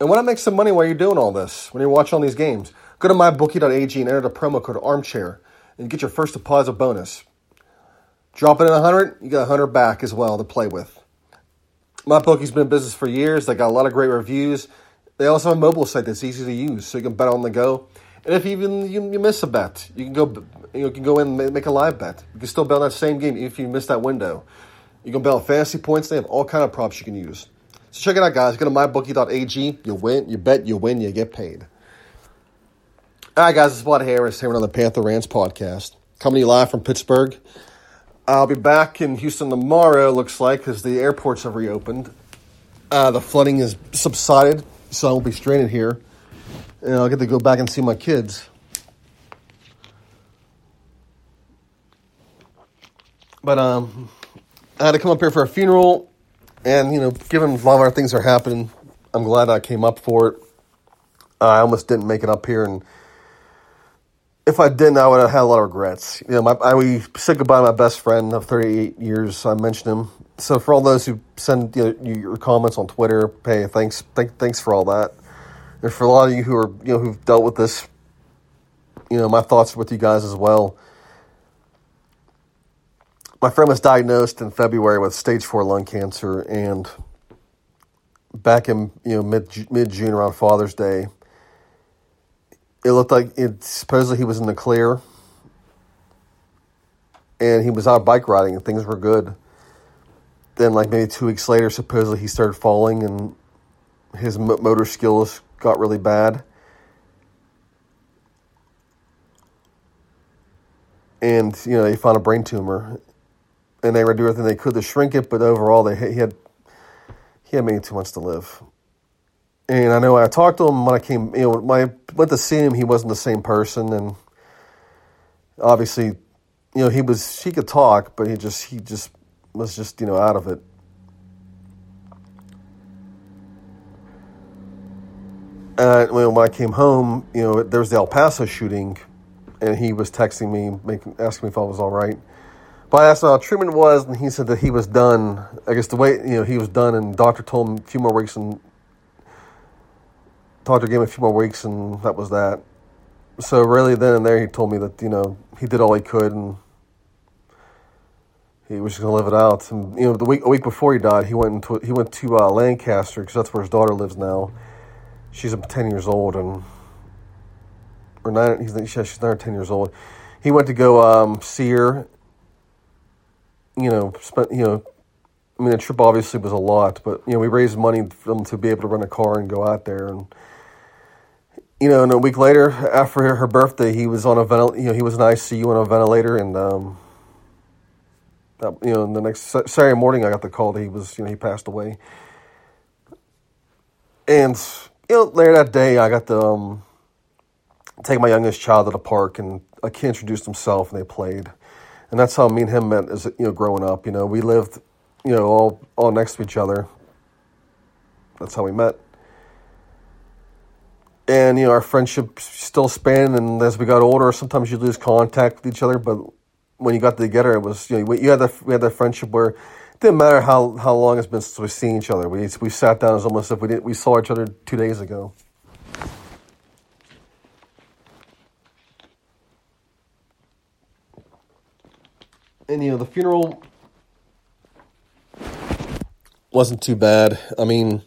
And why not make some money while you're doing all this, when you're watching all these games? Go to mybookie.ag and enter the promo code armchair and get your first deposit bonus. Drop it in 100, you get 100 back as well to play with. MyBookie's been in business for years. They got a lot of great reviews. They also have a mobile site that's easy to use, so you can bet on the go. And if even you, you miss a bet, you can go you, you can go in and make a live bet. You can still bet on that same game if you miss that window. You can bet on fantasy points. They have all kind of props you can use. So check it out, guys. Go to mybookie.ag. You win, you bet, you win, you get paid. All right, guys. This is Bud Harris here on the Panther Rants podcast, coming to you live from Pittsburgh. I'll be back in Houston tomorrow. Looks like because the airports have reopened. Uh, the flooding has subsided, so I won't be stranded here, and I'll get to go back and see my kids. But um, I had to come up here for a funeral, and you know, given a lot of our things are happening, I'm glad I came up for it. I almost didn't make it up here, and if I didn't, I would have had a lot of regrets. You know, my, I we said goodbye to my best friend of 38 years. I mentioned him. So for all those who send you know, your comments on Twitter, hey, thanks, th- thanks for all that. And for a lot of you who are you know who've dealt with this, you know, my thoughts with you guys as well. My friend was diagnosed in February with stage four lung cancer, and back in you know mid mid June around Father's Day it looked like it supposedly he was in the clear and he was out bike riding and things were good. Then like maybe two weeks later supposedly he started falling and his motor skills got really bad. And you know they found a brain tumor and they were doing everything they could to shrink it but overall they he had he had maybe two months to live and I know I talked to him when I came, you know, when I went to see him, he wasn't the same person. And obviously, you know, he was, he could talk, but he just, he just was just, you know, out of it. And when I came home, you know, there was the El Paso shooting, and he was texting me, making, asking me if I was all right. But I asked him how treatment was, and he said that he was done. I guess the way, you know, he was done, and doctor told him a few more weeks and Doctor gave him a few more weeks, and that was that. So really, then and there, he told me that you know he did all he could, and he was just gonna live it out. And you know, the week a week before he died, he went into he went to uh, Lancaster because that's where his daughter lives now. She's ten years old, and or nine. He's she's nine or ten years old. He went to go um, see her. You know, spent you know I mean, the trip obviously was a lot, but you know, we raised money for them to be able to rent a car and go out there. And you know, and a week later, after her birthday, he was on a ventil- you know, he was in ICU on a ventilator, and um, that, you know, the next Saturday morning, I got the call that he was, you know, he passed away. And you know, later that day, I got to um, take my youngest child to the park, and a kid introduced himself, and they played, and that's how me and him met as you know, growing up. You know, we lived, you know, all all next to each other. That's how we met and you know our friendship still spanned. And as we got older, sometimes you lose contact with each other. But when you got together, it was you know you had that we had that friendship where it didn't matter how, how long it's been since we've seen each other. We we sat down as almost if we didn't we saw each other two days ago. And you know the funeral wasn't too bad. I mean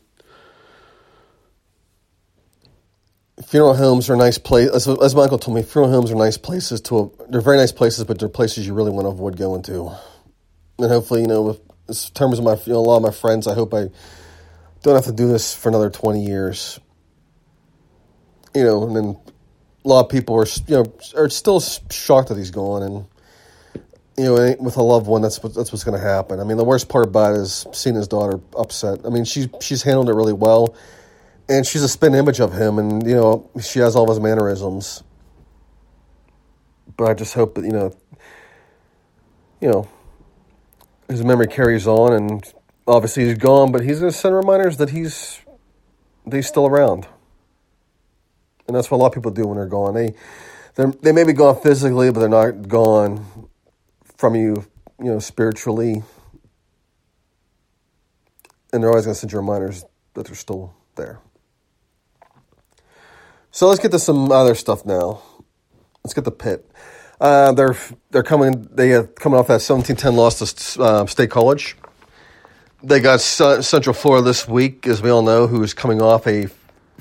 funeral homes are nice place. As, as my uncle told me, funeral homes are nice places to. They're very nice places, but they're places you really want to avoid going to. And hopefully, you know, with in terms of my you know, a lot of my friends, I hope I don't have to do this for another twenty years. You know, and then a lot of people are you know are still shocked that he's gone, and you know, eh, with a loved one, that's what, that's what's going to happen. I mean, the worst part about it is seeing his daughter upset. I mean, she's she's handled it really well and she's a spin image of him, and you know she has all his mannerisms. But I just hope that you know, you know, his memory carries on, and obviously he's gone, but he's going to send reminders that he's that he's still around, and that's what a lot of people do when they're gone. They they they may be gone physically, but they're not gone from you, you know, spiritually, and they're always going to send you reminders that they're still there. So let's get to some other stuff now. Let's get the pit. Uh, they're they're coming. They are coming off that seventeen ten loss to uh, State College. They got Central Florida this week, as we all know, who is coming off a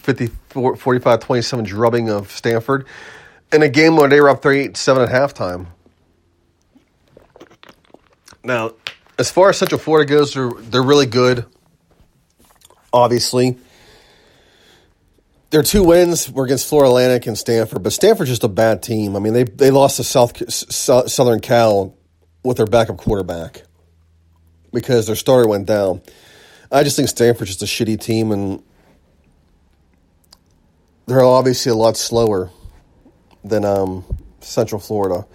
45-27 drubbing of Stanford in a game where they were up 38-7 at halftime. Now, as far as Central Florida goes, they're, they're really good, obviously their two wins were against Florida Atlantic and Stanford, but Stanford's just a bad team. I mean, they they lost to South Southern Cal with their backup quarterback because their starter went down. I just think Stanford's just a shitty team, and they're obviously a lot slower than um, Central Florida.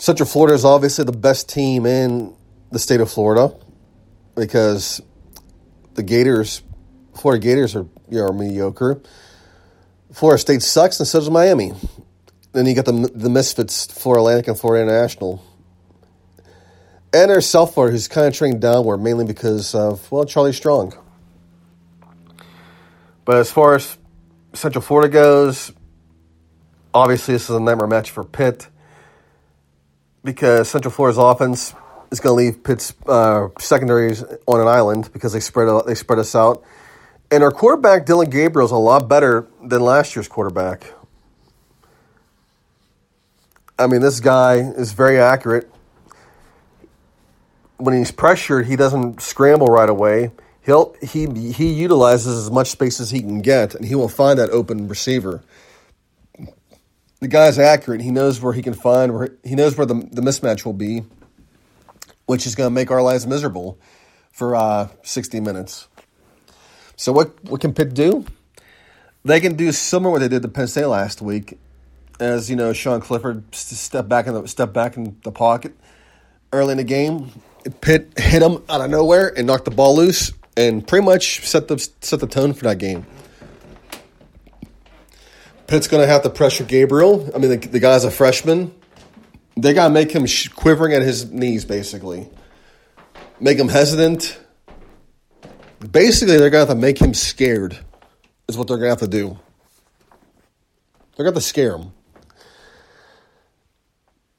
Central Florida is obviously the best team in the state of Florida because the Gators, Florida Gators, are you know, are mediocre. Florida State sucks, and so does Miami. Then you got the the misfits, Florida Atlantic and Florida International. And there's South Florida, who's kind of trending downward, mainly because of, well, Charlie Strong. But as far as Central Florida goes, obviously this is a nightmare match for Pitt because Central Florida's offense is going to leave Pitt's uh, secondaries on an island because they spread they spread us out. And our quarterback, Dillon Gabriel, is a lot better than last year's quarterback. I mean, this guy is very accurate. When he's pressured, he doesn't scramble right away. He'll he he utilizes as much space as he can get, and he will find that open receiver. The guy's accurate. He knows where he can find where he knows where the the mismatch will be, which is going to make our lives miserable for uh, sixty minutes. So what what can Pitt do? They can do similar what they did to Penn State last week, as you know, Sean Clifford step back in the step back in the pocket early in the game. Pitt hit him out of nowhere and knocked the ball loose, and pretty much set the set the tone for that game. Pitt's going to have to pressure Gabriel. I mean, the, the guy's a freshman. They got to make him quivering at his knees, basically. Make him hesitant basically they're going to have to make him scared is what they're going to have to do they're going to scare him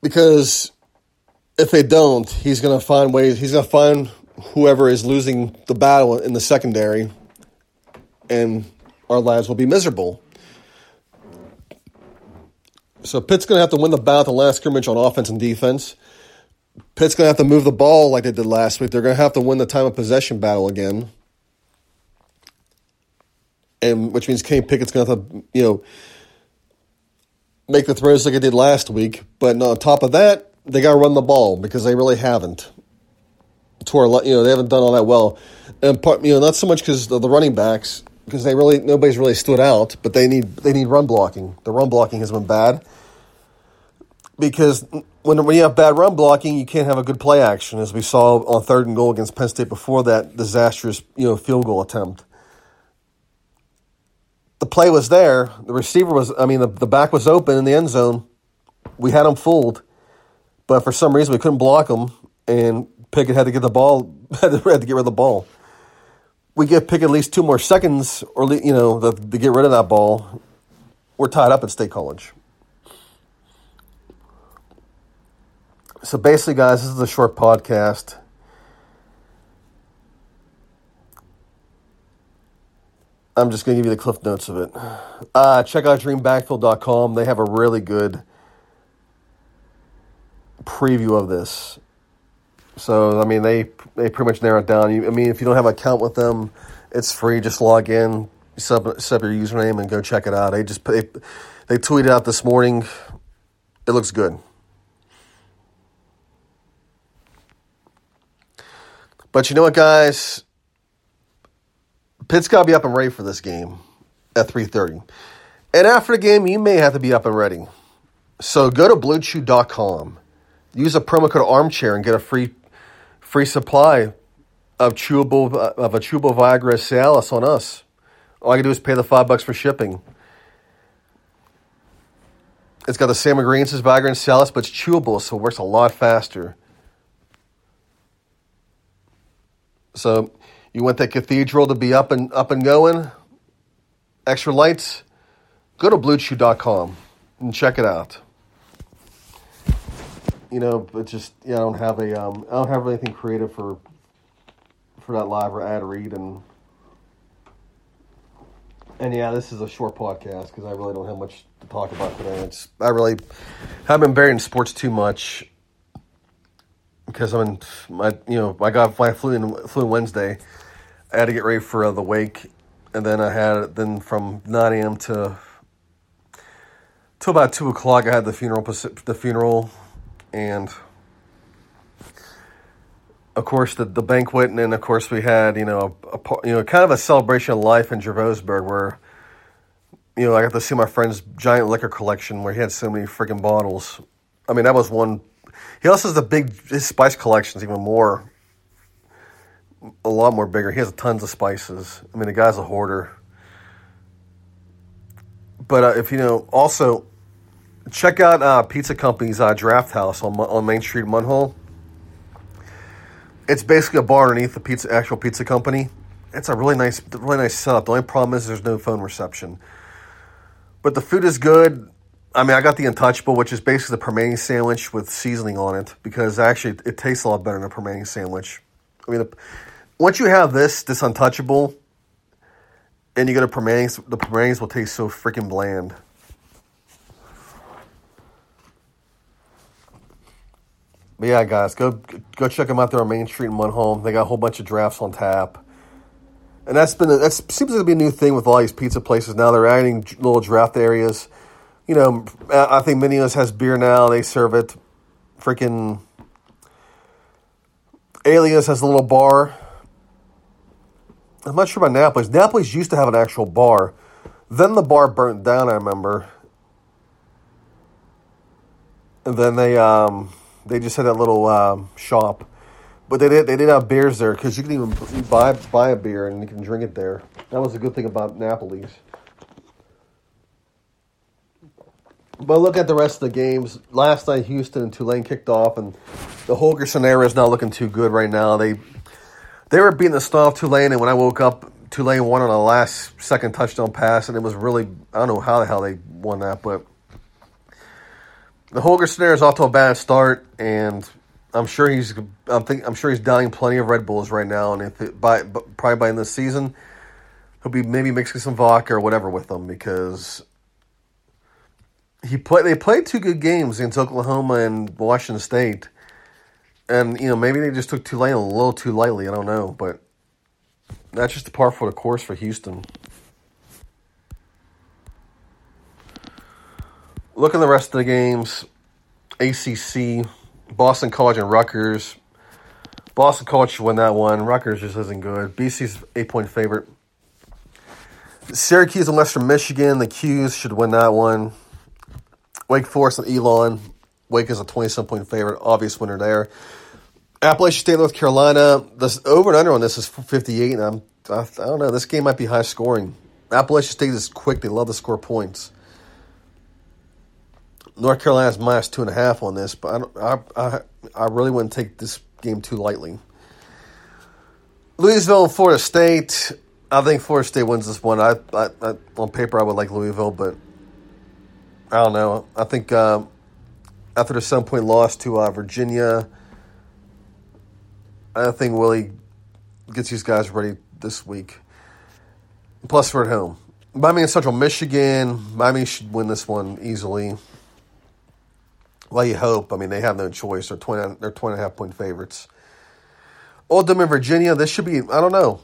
because if they don't he's going to find ways he's going to find whoever is losing the battle in the secondary and our lives will be miserable so Pitt's going to have to win the battle at the last scrimmage on offense and defense. Pitt's going to have to move the ball like they did last week. They're going to have to win the time of possession battle again and which means Kenny Pickett's going to have to, you know, make the throws like I did last week. But on top of that, they got to run the ball because they really haven't. To our, you know, they haven't done all that well, and part, you know, not so much because the running backs, because they really nobody's really stood out, but they need they need run blocking. The run blocking has been bad because when when you have bad run blocking, you can't have a good play action, as we saw on third and goal against Penn State before that disastrous you know field goal attempt the play was there. The receiver was, I mean, the, the back was open in the end zone. We had him fooled, but for some reason we couldn't block him, and Pickett had to get the ball, had to, had to get rid of the ball. We get pick at least two more seconds, or you know, the, to get rid of that ball. We're tied up at State College. So basically, guys, this is a short podcast. I'm just going to give you the cliff notes of it. Uh, check out dreambackfield.com. They have a really good preview of this. So, I mean, they they pretty much narrow it down. You, I mean, if you don't have an account with them, it's free. Just log in, set up, your username, and go check it out. They just they, they tweeted out this morning. It looks good. But you know what, guys? Pitt's got to be up and ready for this game at 3.30. And after the game, you may have to be up and ready. So go to bluechew.com. Use a promo code armchair and get a free free supply of chewable of a chewable Viagra Cialis on us. All I can do is pay the five bucks for shipping. It's got the same ingredients as Viagra and Cialis, but it's chewable, so it works a lot faster. So you want that cathedral to be up and up and going? Extra lights? Go to bluechew.com and check it out. You know, but just yeah, I don't have a um, I don't have anything creative for for that live or ad read and and yeah, this is a short podcast because I really don't have much to talk about today. It's I really haven't been buried in sports too much because I'm in my you know I got I flew in flew in Wednesday. I had to get ready for uh, the wake, and then I had then from nine a.m. to till about two o'clock. I had the funeral the funeral, and of course the the banquet, and then of course we had you know a, a you know kind of a celebration of life in Jervoisburg where. You know, I got to see my friend's giant liquor collection where he had so many freaking bottles. I mean, that was one he also has a big his spice collection's even more, a lot more bigger. He has tons of spices. I mean, the guy's a hoarder. But uh, if you know, also check out uh, Pizza Company's uh, Draft House on on Main Street, Munhall. It's basically a bar underneath the pizza actual pizza company. It's a really nice, really nice setup. The only problem is there's no phone reception, but the food is good. I mean, I got the Untouchable, which is basically the Primanti sandwich with seasoning on it, because actually it tastes a lot better than a Primanti sandwich. I mean, the, once you have this, this Untouchable, and you go to Primantis, the Primantis will taste so freaking bland. But yeah, guys, go go check them out there on Main Street in Munhall. They got a whole bunch of drafts on tap, and that's been that seems to be a new thing with all these pizza places now. They're adding little draft areas you know, I think Mineo's has beer now. They serve it. Freaking Aiello's has a little bar. I'm not sure about Napoli's. Napoli's used to have an actual bar. Then the bar burnt down, I remember. And then they um, they just had that little um, shop. But they did they did have beers there because you can even buy buy a beer and you can drink it there. That was a good thing about Napoli's. But look at the rest of the games. Last night, Houston and Tulane kicked off, and the Holgorsen era is not looking too good right now. They they were beating the stuff Tulane, and when I woke up, Tulane won on a last second touchdown pass, and it was really I don't know how the hell they won that, but the Holgorsen era is off to a bad start, and I'm sure he's I'm think I'm sure he's downing plenty of Red Bulls right now, and if it, by probably by the end of the season, he'll be maybe mixing some vodka or whatever with them because he played. They played two good games against Oklahoma and Washington State, and you know maybe they just took Tulane a little too lightly. I don't know, but that's just a par for the course for Houston. Look at the rest of the games. ACC, Boston College and Rutgers. Boston College should win that one. Rutgers just isn't good. BC's eight point favorite. Syracuse and Western Michigan. The Qs should win that one. Wake Forest and Elon. Wake is a 27 point favorite, obvious winner there. Appalachian State, North Carolina. The over and under on this is 58, and I'm, I, I don't know. This game might be high scoring. Appalachian State is quick. They love to score points. North Carolina's minus two and a half on this, but I, I, I, I really wouldn't take this game too lightly. Louisville and Florida State. I think Florida State wins this one. I, I, I on paper I would like Louisville, but I don't know. I think uh, after the seven point loss to uh, Virginia, I think Willie gets these guys ready this week. Plus, we're at home. Miami and Central Michigan. Miami should win this one easily. Well, you hope. I mean, they have no choice. They're 20, they're 20 and a half point favorites. Old Dominion, Virginia. This should be, I don't know.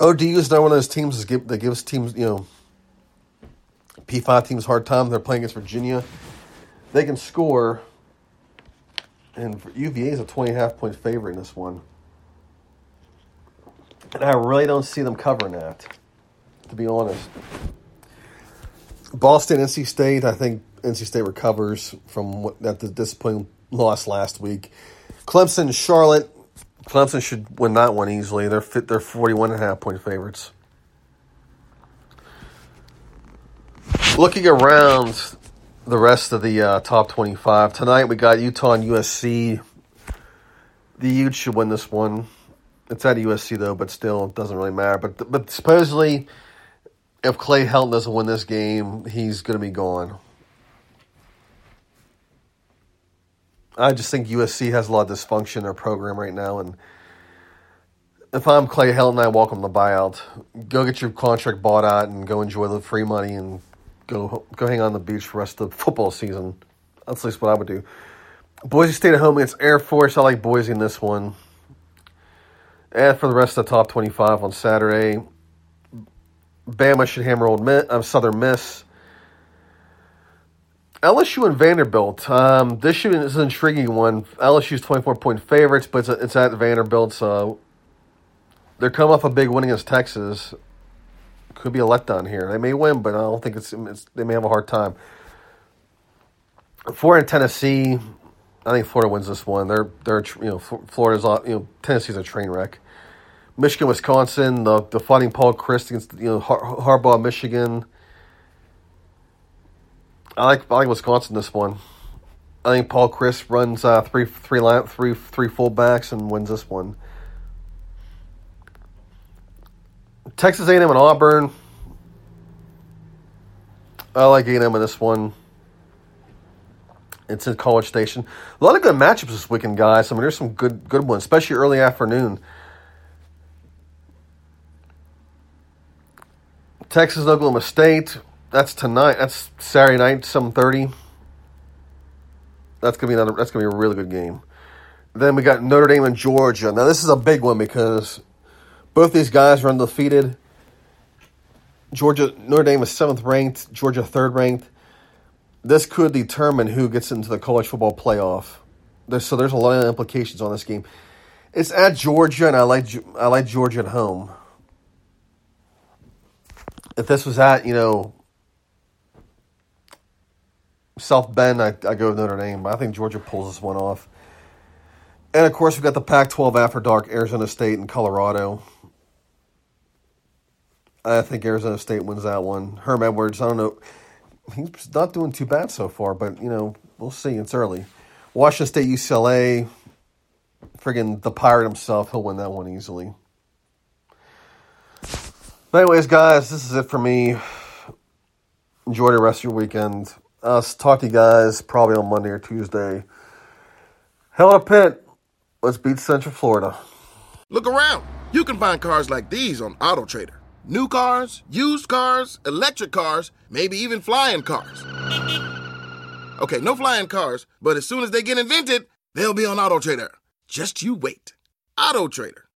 ODU is not one of those teams that, give, that gives teams, you know, P5 teams hard time. They're playing against Virginia. They can score. And UVA is a 20 and a half point favorite in this one. And I really don't see them covering that, to be honest. Boston, NC State. I think NC State recovers from what, that the disappointing loss last week. Clemson, Charlotte. Clemson should win that one easily. They're fit, they're 41 and a half point favorites. Looking around the rest of the uh, top 25 tonight, we got Utah and USC. The Utes should win this one. It's at USC though, but still, it doesn't really matter. But but supposedly, if Clay Helton doesn't win this game, he's going to be gone. I just think USC has a lot of dysfunction in their program right now, and if I'm Clay Helton, I welcome the buyout. Go get your contract bought out and go enjoy the free money and go go hang on the beach for the rest of the football season. That's at least what I would do. Boise State at home against Air Force. I like Boise in this one. And for the rest of the top 25 on Saturday, Bama should hammer Ole Miss, uh, Southern Miss. LSU and Vanderbilt. Um, this is an intriguing one. LSU's 24 point favorites, but it's, it's at Vanderbilt, so they're coming off a big win against Texas. Could be a letdown here. They may win, but I don't think it's, it's they may have a hard time. Four in Tennessee. I think Florida wins this one. They're they're you know Florida's you know Tennessee's a train wreck. Michigan, Wisconsin, the the fighting Paul Chryst against you know Har- Harbaugh, Michigan. I like I like Wisconsin this one. I think Paul Chryst runs uh, three three line, three three fullbacks and wins this one. Texas A&M and Auburn. I like A&M in this one. It's in College Station. A lot of good matchups this weekend, guys. I mean, there's some good good ones, especially early afternoon. Texas Oklahoma State. That's tonight. That's Saturday night, seven thirty. That's gonna be another. That's gonna be a really good game. Then we got Notre Dame and Georgia. Now this is a big one because both these guys are undefeated. Georgia Notre Dame is seventh ranked. Georgia third ranked. This could determine who gets into the college football playoff. There's, so there's a lot of implications on this game. It's at Georgia, and I like I like Georgia at home if this was at, you know, South Bend, I, I go with Notre Dame. I think Georgia pulls this one off. And of course, we've got the Pac 12 after dark, Arizona State and Colorado. I think Arizona State wins that one. Herm Edwards, I don't know. He's not doing too bad so far, but, you know, we'll see. It's early. Washington State, UCLA. Friggin' the Pirate himself, he'll win that one easily. But anyways, guys, this is it for me. Enjoy the rest of your weekend. I'll talk to you guys probably on Monday or Tuesday. Hell in a pit. Let's beat Central Florida. Look around. You can find cars like these on AutoTrader. New cars, used cars, electric cars, maybe even flying cars. Okay, no flying cars, but as soon as they get invented, they'll be on AutoTrader. Just you wait. AutoTrader.